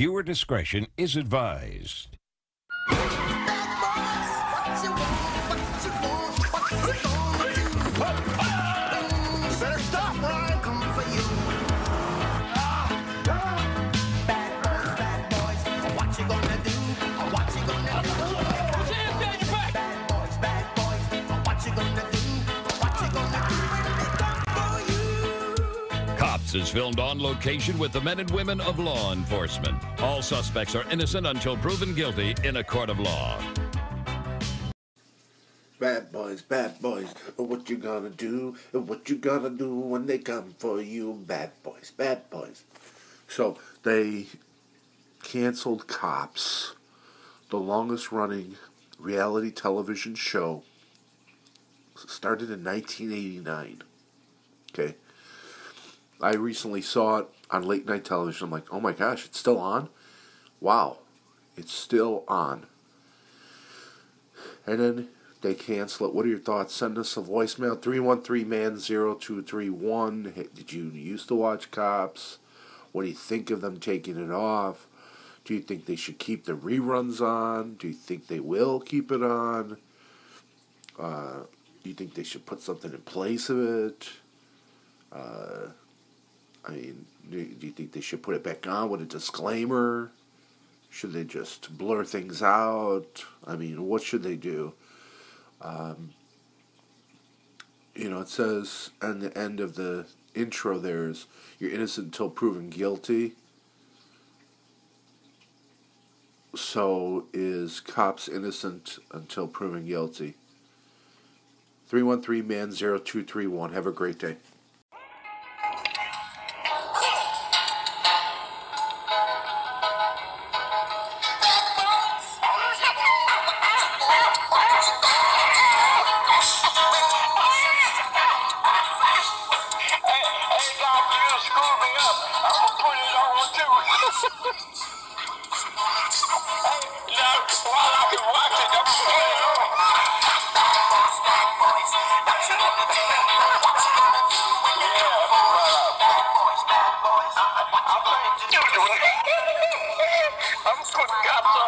Viewer discretion is advised. Is filmed on location with the men and women of law enforcement. All suspects are innocent until proven guilty in a court of law. Bad boys, bad boys, what you gonna do? What you gonna do when they come for you? Bad boys, bad boys. So they canceled Cops, the longest running reality television show, started in 1989. Okay. I recently saw it on late night television. I'm like, oh my gosh, it's still on? Wow, it's still on. And then they cancel it. What are your thoughts? Send us a voicemail 313 man 0231. Hey, Did you used to watch Cops? What do you think of them taking it off? Do you think they should keep the reruns on? Do you think they will keep it on? Uh, do you think they should put something in place of it? Uh, I mean, do, do you think they should put it back on with a disclaimer? Should they just blur things out? I mean, what should they do? Um, you know, it says on the end of the intro there's you're innocent until proven guilty. So is cops innocent until proven guilty? 313 man 0231. Have a great day.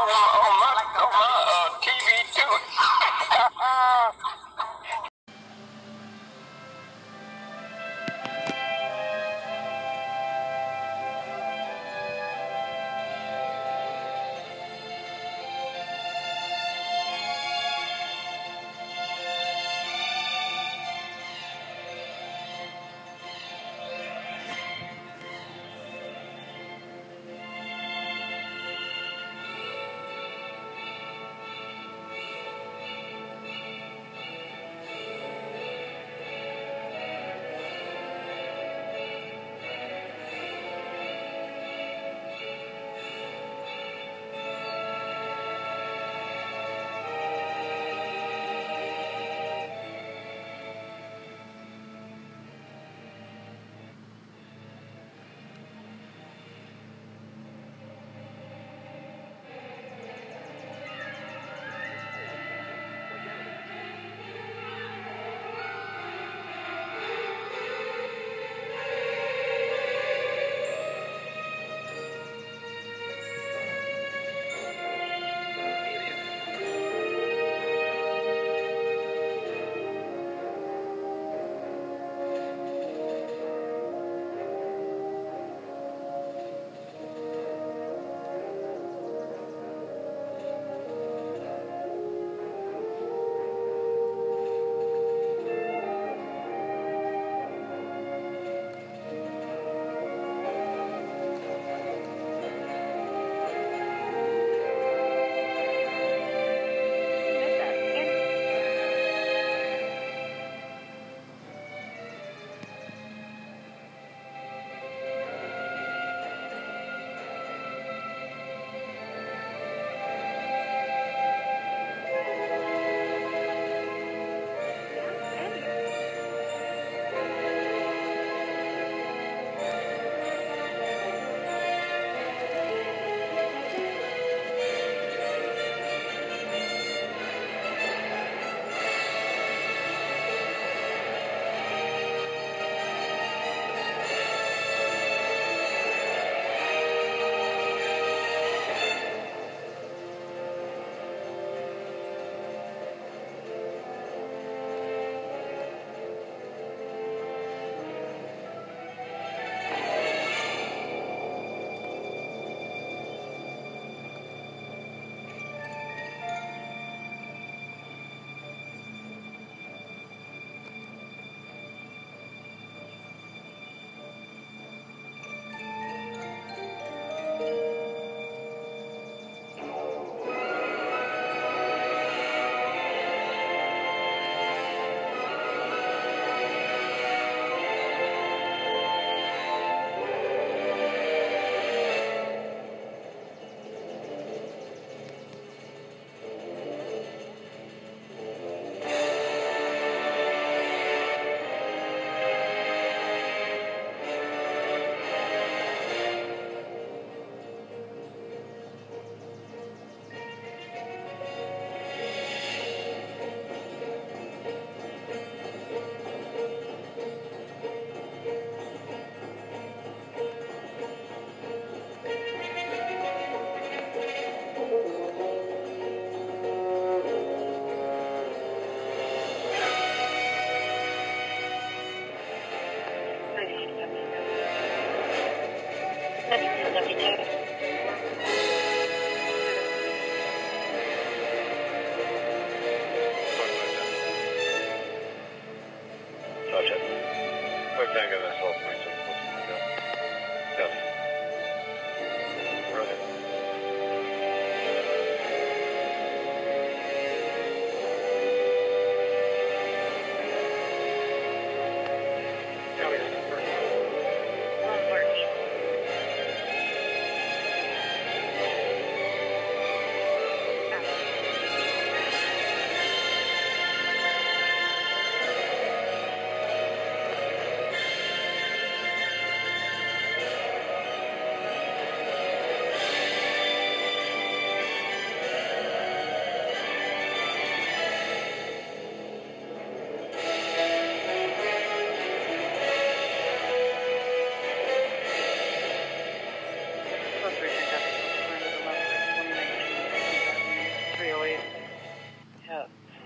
On my, on my uh, TV too.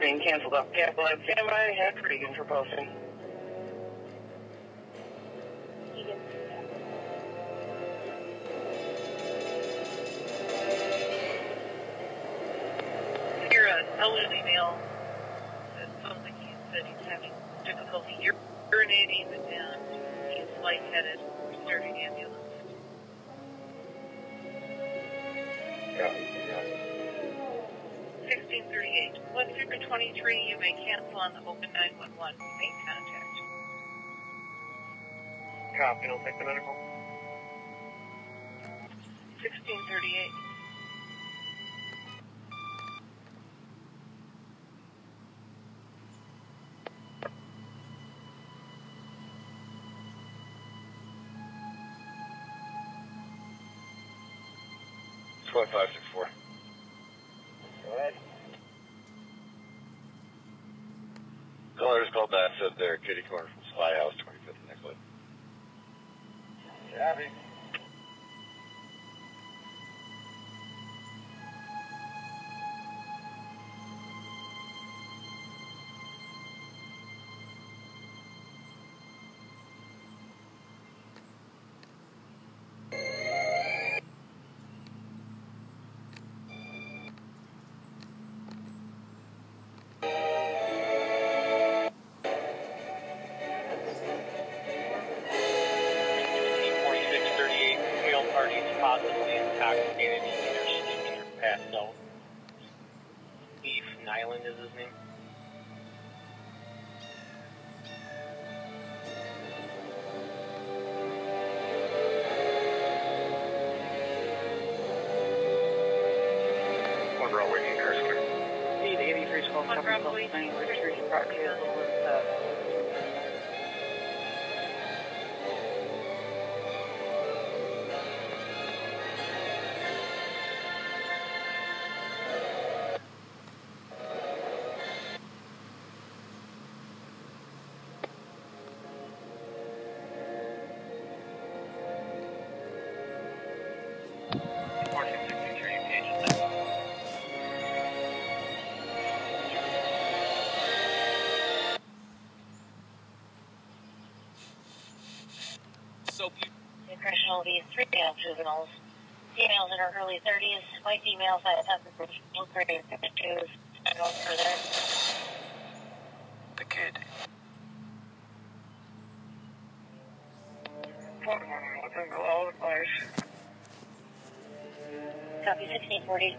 Being canceled up. Capital at standby. Head Regan for posting. On the open 911. Make contact. Copy, I'll take the medical. 1638. Twenty-five six four. Said kitty corner from Spy House, 25th and Nicollet. One row waiting, Kirsten. Speed eighty-three early 30s, white females that have the grade tattoos. No further. The kid. one one eleven, go all advice. Copy 1640.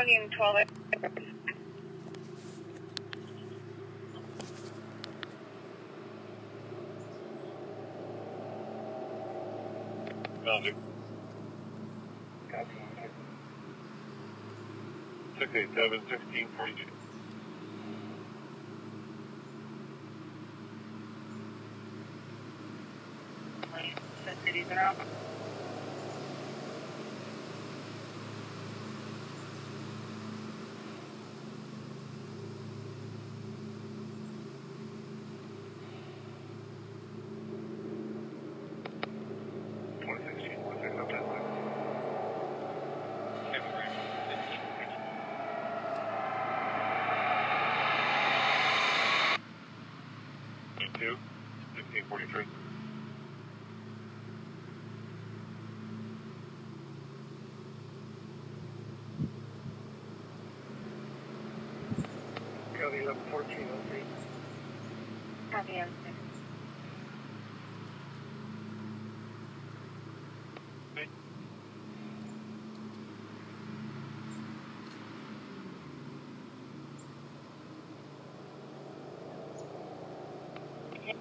William 12 Found it. Copy. 687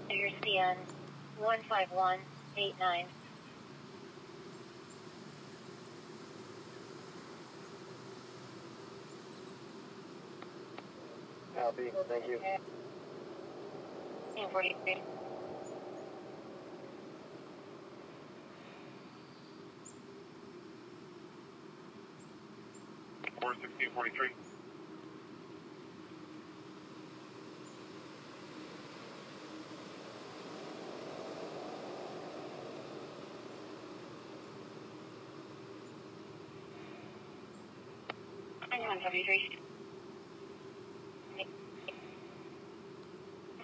Your CN, 15189. Copy, thank you. And 43. Four sixteen forty three. 173.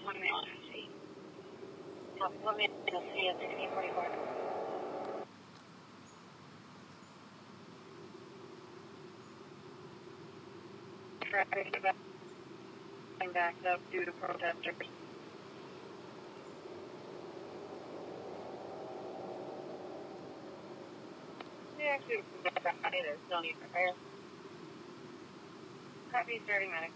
One mile, see. Backed up due to protesters. They actually don't need repair fire. Copy starting medic.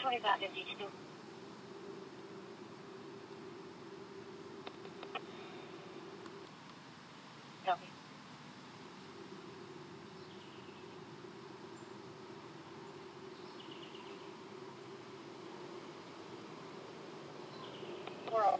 Twenty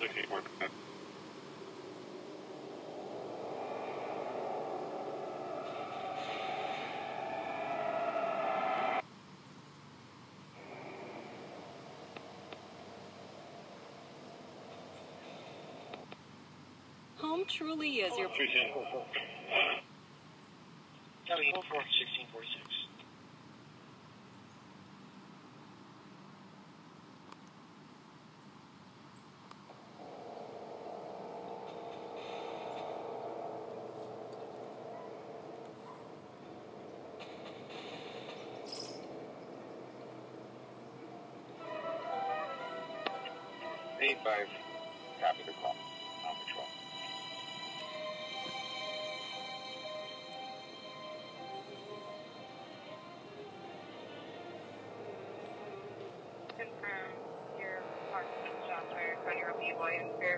Sixteen forty-five. Home truly is your Three ten. Copy, 4, 1646.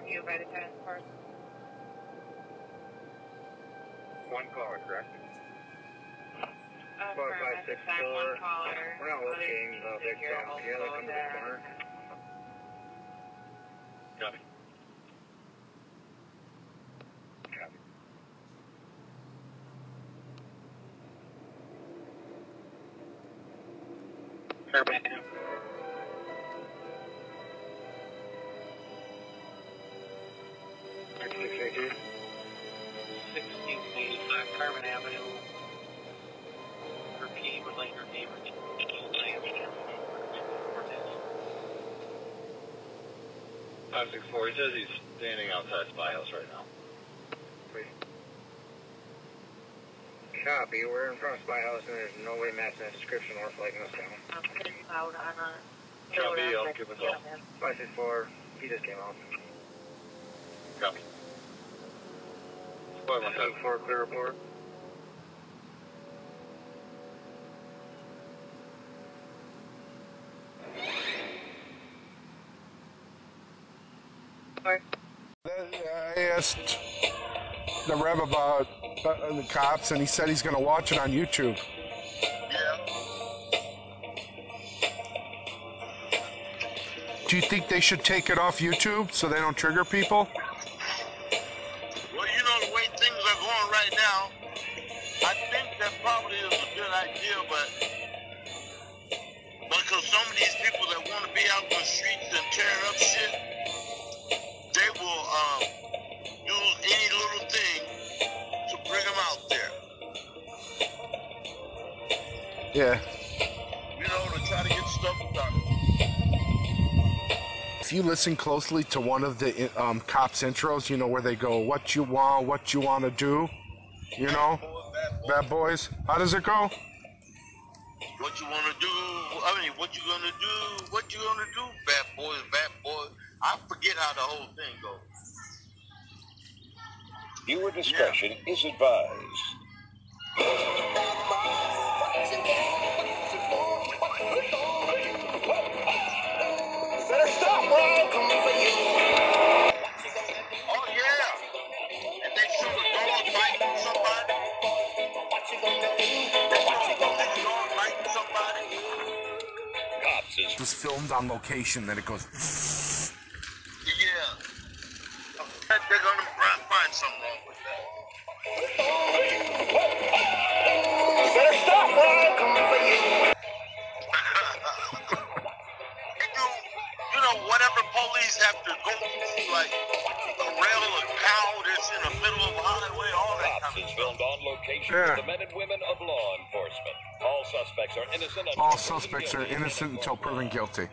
B-boy in Fairview by the. One caller, correct? Uh, Four, five, six, four. We're not the think you're victim. Yeah, they come to the corner. 3618. 1685 Carmen Avenue. Her P would like her neighbor to Five six four. He says he's standing outside spy house right now. Copy. We're in front of spy house, and there's no way matching that description or flagging us down. I'm out on. Copy. I'll give us all. Five six four. He just came out. Copy. Spy 110. 564, clear report. I asked the Rev about uh, the cops, and he said he's going to watch it on YouTube. Do you think they should take it off YouTube so they don't trigger people? Shit, they will um, use any little thing to bring them out there. Yeah. You know, to try to get stuff done. If you listen closely to one of the um, cops' intros, you know where they go, "What you want, what you want to do," you know, bad boys. How does it go? What you want to do? I mean, what you gonna do? What you gonna do? Bad boys, bad boys. I forget how the whole thing goes. Viewer discretion is advised. Better stop, bro. I'm coming for you. Oh yeah. And they shoot a dog biting somebody. What you gonna do? What you gonna do? Dog biting somebody. Cops is It was filmed on location. Then it goes. Yeah. the men and women of law enforcement. All suspects are innocent All suspects are innocent until proven guilty.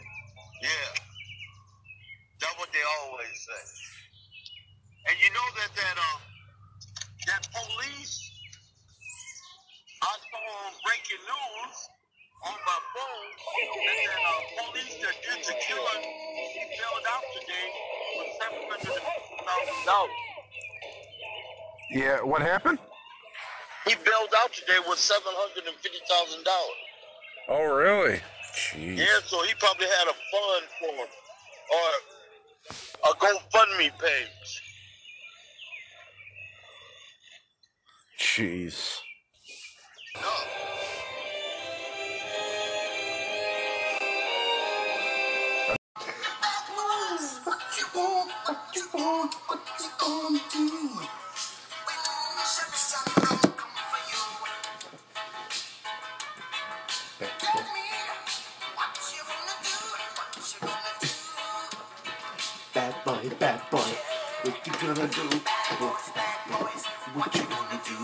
Out today with seven hundred and fifty thousand dollars. Oh, really? Jeez. Yeah, so he probably had a fund for him or a GoFundMe page. Jeez. Bad boy, bad boy. What you gonna do? What's bad boys? What you gonna do?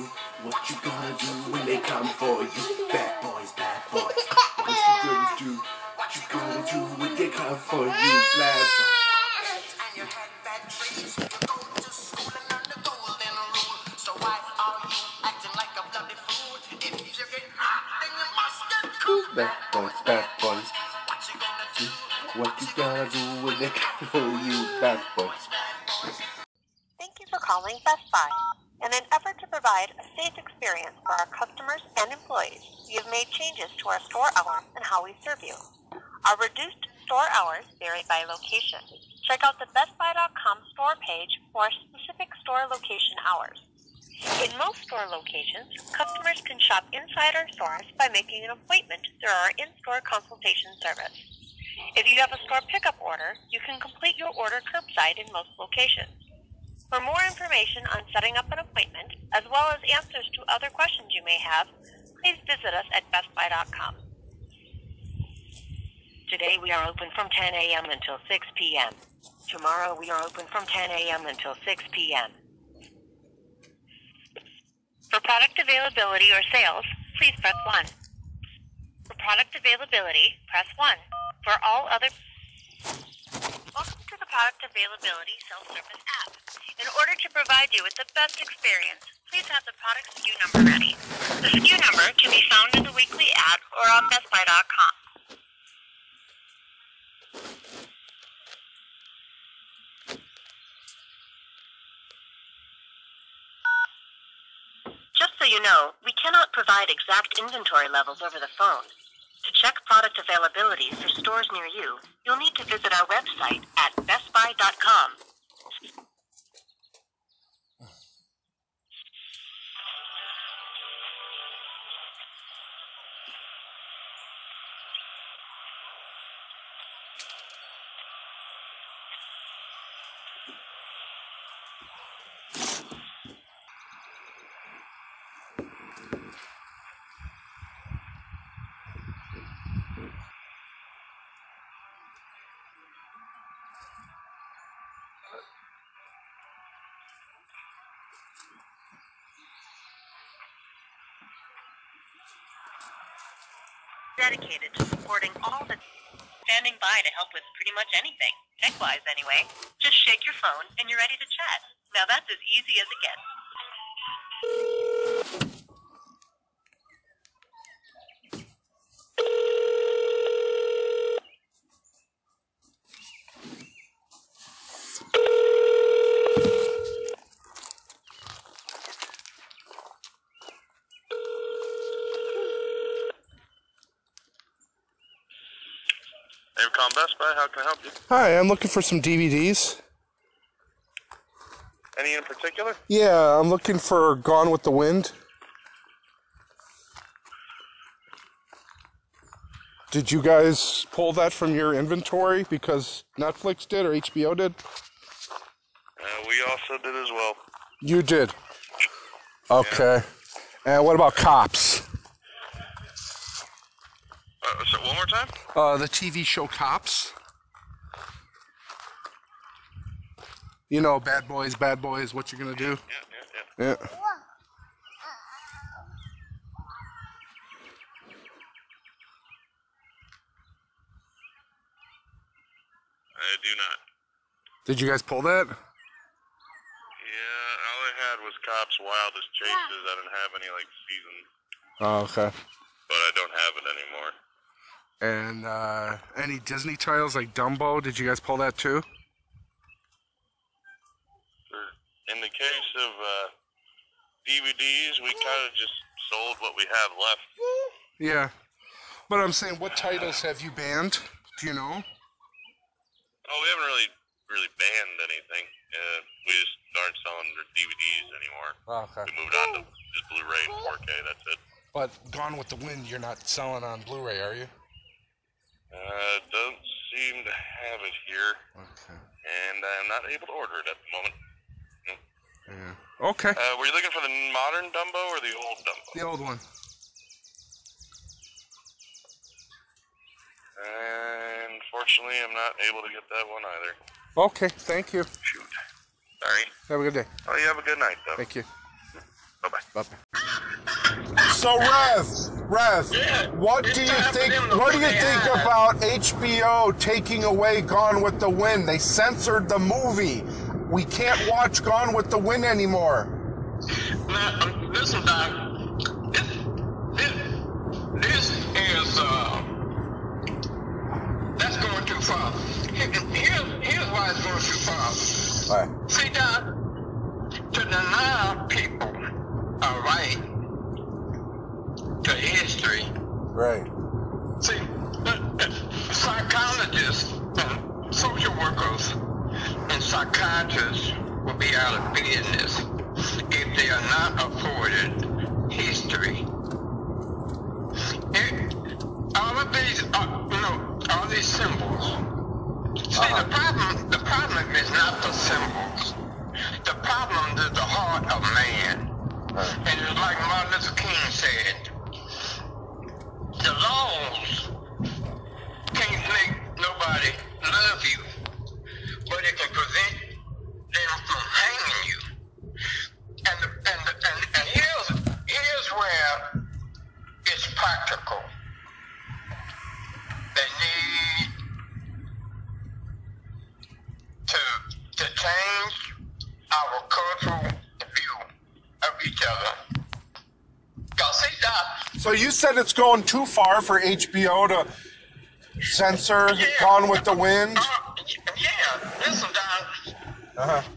What you gonna do when they come for you? Bad boys, bad boys. What you gonna do? What you gonna do when they come for you? Bad boys. Bad boys? Bad boys, bad boys. What you gonna do when they come for you? Store hours and how we serve you. Our reduced store hours vary by location. Check out the BestBuy.com store page for specific store location hours. In most store locations, customers can shop inside our stores by making an appointment through our in-store consultation service. If you have a store pickup order, you can complete your order curbside in most locations. For more information on setting up an appointment, as well as answers to other questions you may have, please visit us at bestbuy.com. Today we are open from 10 a.m. until 6 p.m. Tomorrow we are open from 10 a.m. until 6 p.m. For product availability or sales, please press 1. For product availability, press 1. For all other... Welcome to the product availability self-service app. In order to provide you with the best experience, please have the product SKU number ready. The SKU number can be found in the weekly ad or on BestBuy.com. Just so you know, we cannot provide exact inventory levels over the phone. To check product availability for stores near you, you'll need to visit our website at bestbuy.com. Dedicated to supporting all the standing by to help with pretty much anything, tech-wise anyway. Just shake your phone and you're ready to chat. Now that's as easy as it gets. Hey, calling Best Buy. How can I help you? Hi, I'm looking for some DVDs. Any in particular? Yeah, I'm looking for Gone with the Wind. Did you guys pull that from your inventory because Netflix did or HBO did? Uh, we also did as well. You did. Okay. And what about Cops? Uh, so one more time? Uh, the TV show Cops. You know, Bad Boys, Bad Boys. What you're gonna do? Yeah, yeah, Yeah. I do not. Did you guys pull that? Yeah, all I had was Cops Wildest Chases. I didn't have any like seasons, Oh, okay. but I don't have it anymore. And uh, any Disney titles like Dumbo? Did you guys pull that too? For- In the case of uh, DVDs, we kind of just sold what we have left. Yeah. But I'm saying, what titles have you banned? Do you know? Oh, we haven't really really banned anything. Uh, we just aren't selling DVDs anymore. Okay. We moved on to just Blu-ray and 4K. That's it. But Gone with the Wind, you're not selling on Blu-ray, are you? Uh, don't seem to have it here, Okay. and I'm not able to order it at the moment. Yeah. Okay. Uh, were you looking for the modern Dumbo or the old Dumbo? The old one. And unfortunately, I'm not able to get that one either. Okay. Thank you. Shoot. Sorry. Have a good day. Oh, you have a good night, though. Thank you. Bye bye. Bye. So Rev, Rev, what do you think? What do you think about HBO taking away Gone with the Wind? They censored the movie. We can't watch Gone with the Wind anymore. Now, listen, Doc. This, this, this is, uh, that's going too far. Here, here's, here's why it's going too far. All right. See, Doc, to deny people a right to history. Right. See, psychologists and social workers and psychiatrists will be out of business if they are not afforded history. It, all of these, uh, you know, all these symbols. See, the problem, the problem is not the symbols. The problem is the heart of man. And it's like Martin Luther King said, the laws can't make nobody love you, but it can prevent them from hanging you. And the, and the, and, and here's here's where it's practical. They need to, to change our cultural view of each other. Cause see, Doc, So you said it's going too far for HBO to censor Gone with the Wind? Uh, Uh-huh.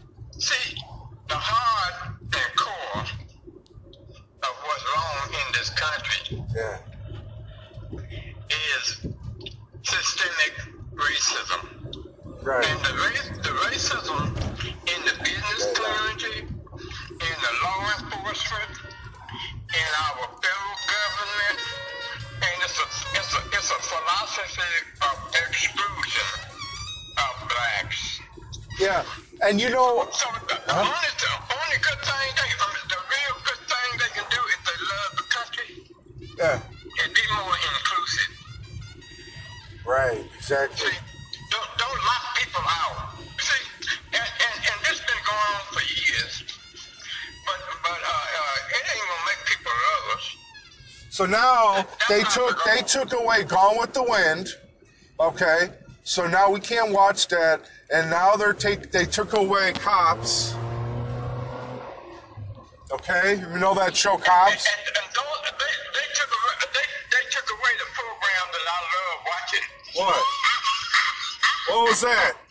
So now they took they took away Gone with the Wind. Okay. So now we can't watch that, and now they're take they took away Cops. Okay, you know that show Cops? And, and those, they, they took away, they, they took away the program that I love watching. What? What was that?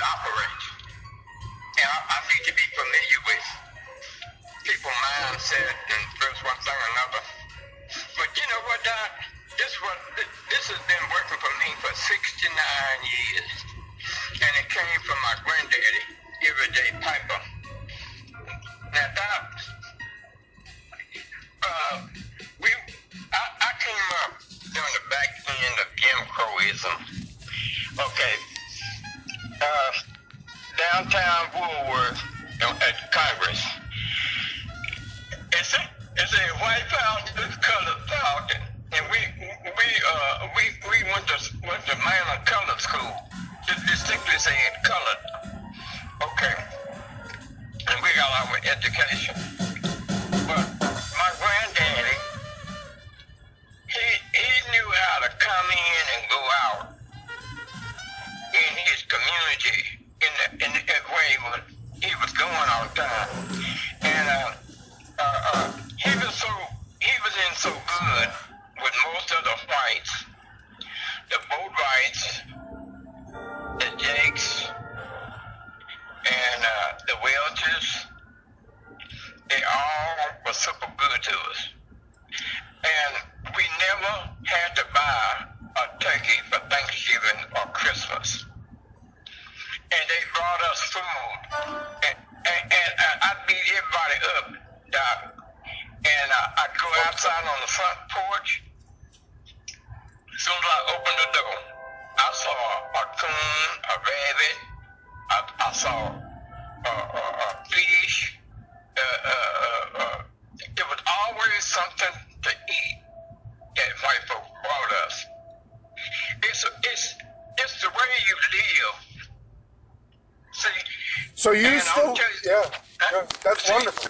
It, operates. And I, I need to be familiar with people mindset and first one thing or another. But you know what, Doc? This what this has been working for me for 69 years, and it came from my granddaddy, Everyday Piper. Now, Doc, uh, we I, I came up during the back end of Jim Crowism. Okay, downtown Woolworth uh, at Congress. It's a, it's a white fountain, colored fountain, and we we uh we we went to went to Maryland Colored School. Distinctly saying colored. Okay, and we got our education. Wonderful.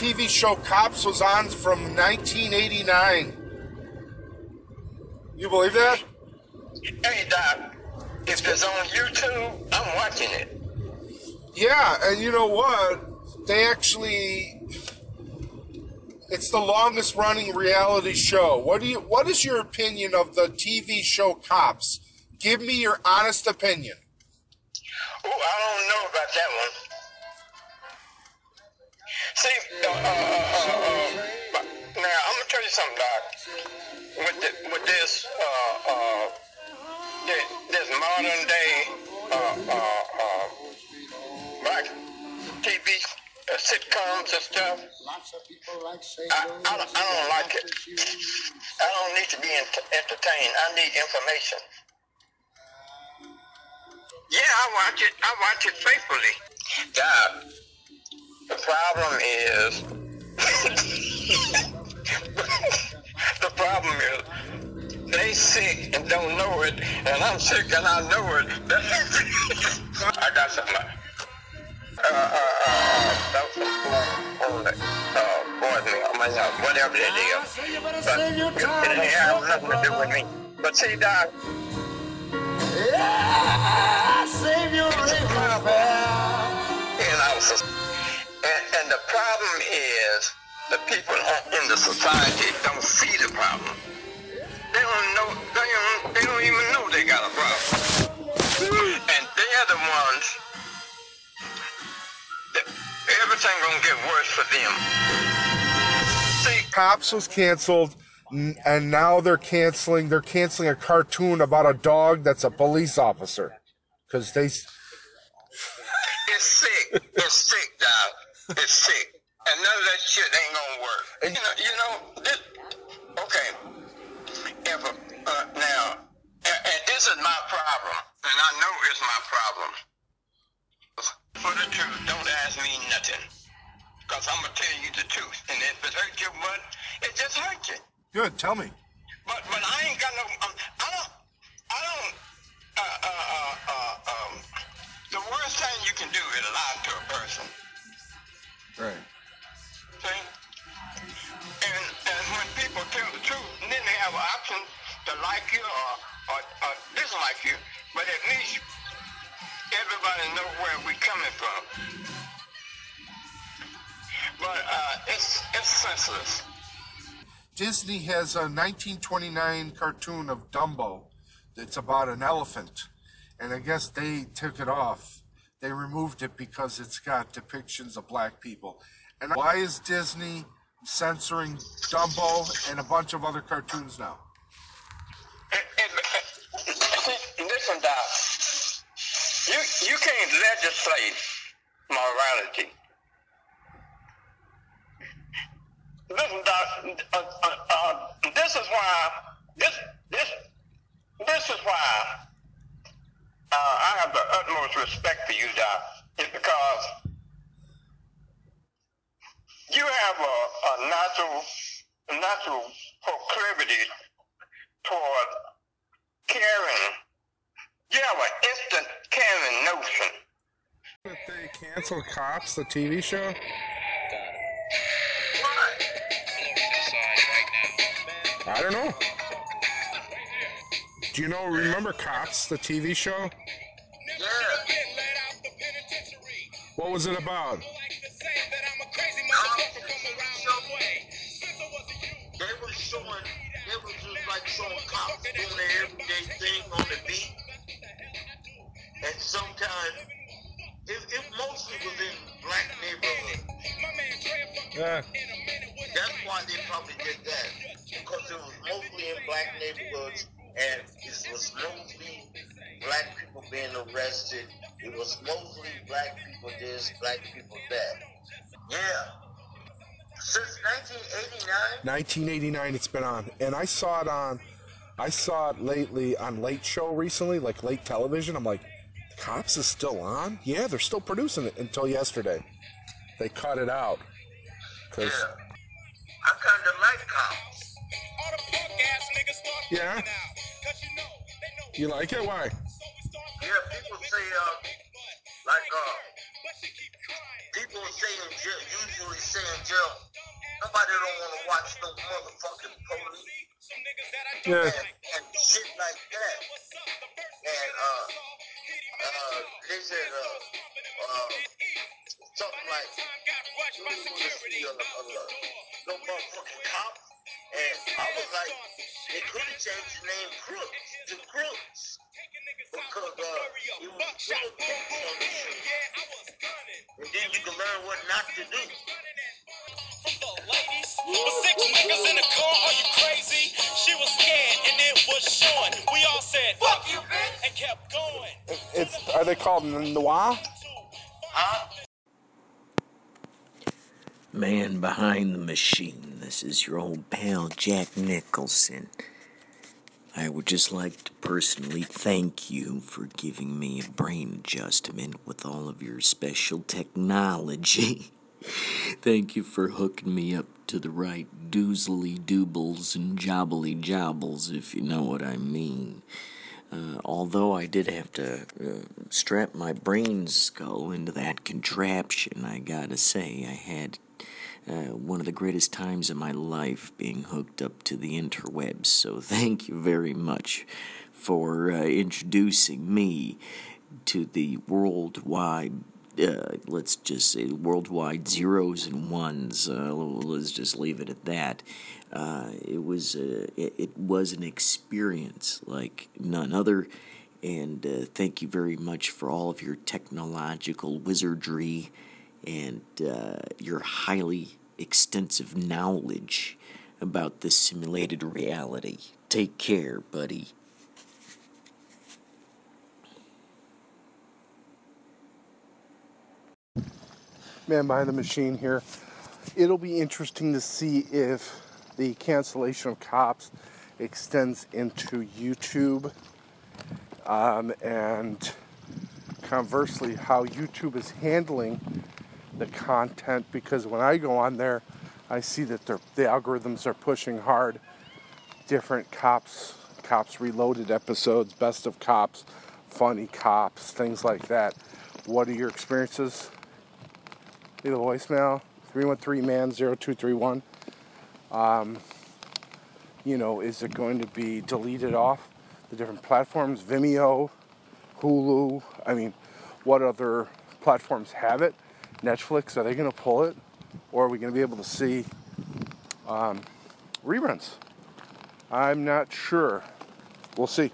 TV show Cops was on from 1989. You believe that? Hey, Doc, if it's on YouTube, I'm watching it. Yeah, and you know what? They actually it's the longest running reality show. What do you what is your opinion of the TV show Cops? Give me your honest opinion. Oh, I don't know about that one. See, uh, uh, uh, uh, now I'm gonna tell you something, Doc. with the, with this uh, uh, this, this modern day uh, uh, uh, black TV sitcoms and stuff. I, I, don't, I don't like it. I don't need to be ent- entertained. I need information. Yeah, I watch it. I watch it faithfully. God, the problem is, the problem is, they sick and don't know it, and I'm sick and I know it. I got something. Uh, uh, uh, that was on the, uh, I mean, uh, whatever it is. But it ain't have nothing to do with me. But see, Doc, Yeah, save your you know, so- and, and the problem is the people in the society don't see the problem. They don't know. They don't, they don't even know they got a problem. And they're the ones. That everything gonna get worse for them. Cops was canceled, and now they're canceling. They're canceling a cartoon about a dog that's a police officer, because they. It's sick. It's sick, dog. It's sick. And none of that shit ain't gonna work. You know, you know, this, okay. If a, uh, now, and, and this is my problem, and I know it's my problem. For the truth, don't ask me nothing. Because I'm to tell you the truth. And if it hurt your butt, it just hurt you. Good, tell me. But but I ain't got no. Um, I don't. I don't. Uh, uh, uh, uh, um, the worst thing you can do is lie to a person. Right. See? And and when people tell the truth, then they have an option to like you or, or, or dislike you. But at least everybody know where we're coming from. But uh, it's it's senseless. Disney has a 1929 cartoon of Dumbo that's about an elephant, and I guess they took it off. They removed it because it's got depictions of black people. And why is Disney censoring Dumbo and a bunch of other cartoons now? Listen, Doc. You you can't legislate morality. Listen, Doc. Uh, uh, uh, this is why this this this is why uh, I have the utmost respect for you, Doc. Is because you have a, a natural a natural proclivity toward caring. You have an instant caring notion. That they canceled Cops, the TV show? I don't know. Do you know, remember Cops, the TV show? What was it about? They were showing, they were just like showing cops doing their everyday thing on the beat. And sometimes, it, it mostly was in black neighborhoods. Yeah. That's why they probably did that. Because it was mostly in black neighborhoods and it was mostly black people being arrested. It was mostly black people this, black people that. Yeah. Since 1989? 1989 it's been on and i saw it on i saw it lately on late show recently like late television i'm like cops is still on yeah they're still producing it until yesterday they cut it out because I kind of like cops. yeah you like it why Yeah, people say, uh, like, uh, people say in jail, usually say in jail, nobody don't want to watch no motherfucking police. Yeah. And, and shit like that. And, uh, uh, they said, uh, uh, something like, you don't want to see a, a, a, no motherfucking cop. And I was like, they could have changed the name Crooks to Crooks. Because, uh, it was full crooks on the show. And then you can learn what not to do. With six niggas in the car, are you crazy? She was scared and it was showing. We all said, fuck you, bitch, and kept going. It's are they called noir? Man behind the machine. This is your old pal Jack Nicholson. I would just like to personally thank you for giving me a brain adjustment with all of your special technology. thank you for hooking me up to the right doozly doobles and jobbly jobbles, if you know what I mean. Uh, although I did have to uh, strap my brain skull into that contraption, I gotta say, I had uh, one of the greatest times of my life being hooked up to the interwebs. So thank you very much for uh, introducing me to the worldwide. Uh, let's just say worldwide zeros and ones. Uh, let's just leave it at that. Uh, it was a, it, it was an experience like none other, and uh, thank you very much for all of your technological wizardry and uh, your highly extensive knowledge about this simulated reality. Take care, buddy. Man behind the machine here. It'll be interesting to see if the cancellation of cops extends into YouTube um, and conversely how YouTube is handling the content because when I go on there, I see that the algorithms are pushing hard different cops, cops reloaded episodes, best of cops, funny cops, things like that. What are your experiences? Leave a voicemail 313 man 0231. Um, you know, is it going to be deleted off the different platforms? Vimeo, Hulu. I mean, what other platforms have it? Netflix, are they going to pull it? Or are we going to be able to see um, reruns? I'm not sure. We'll see.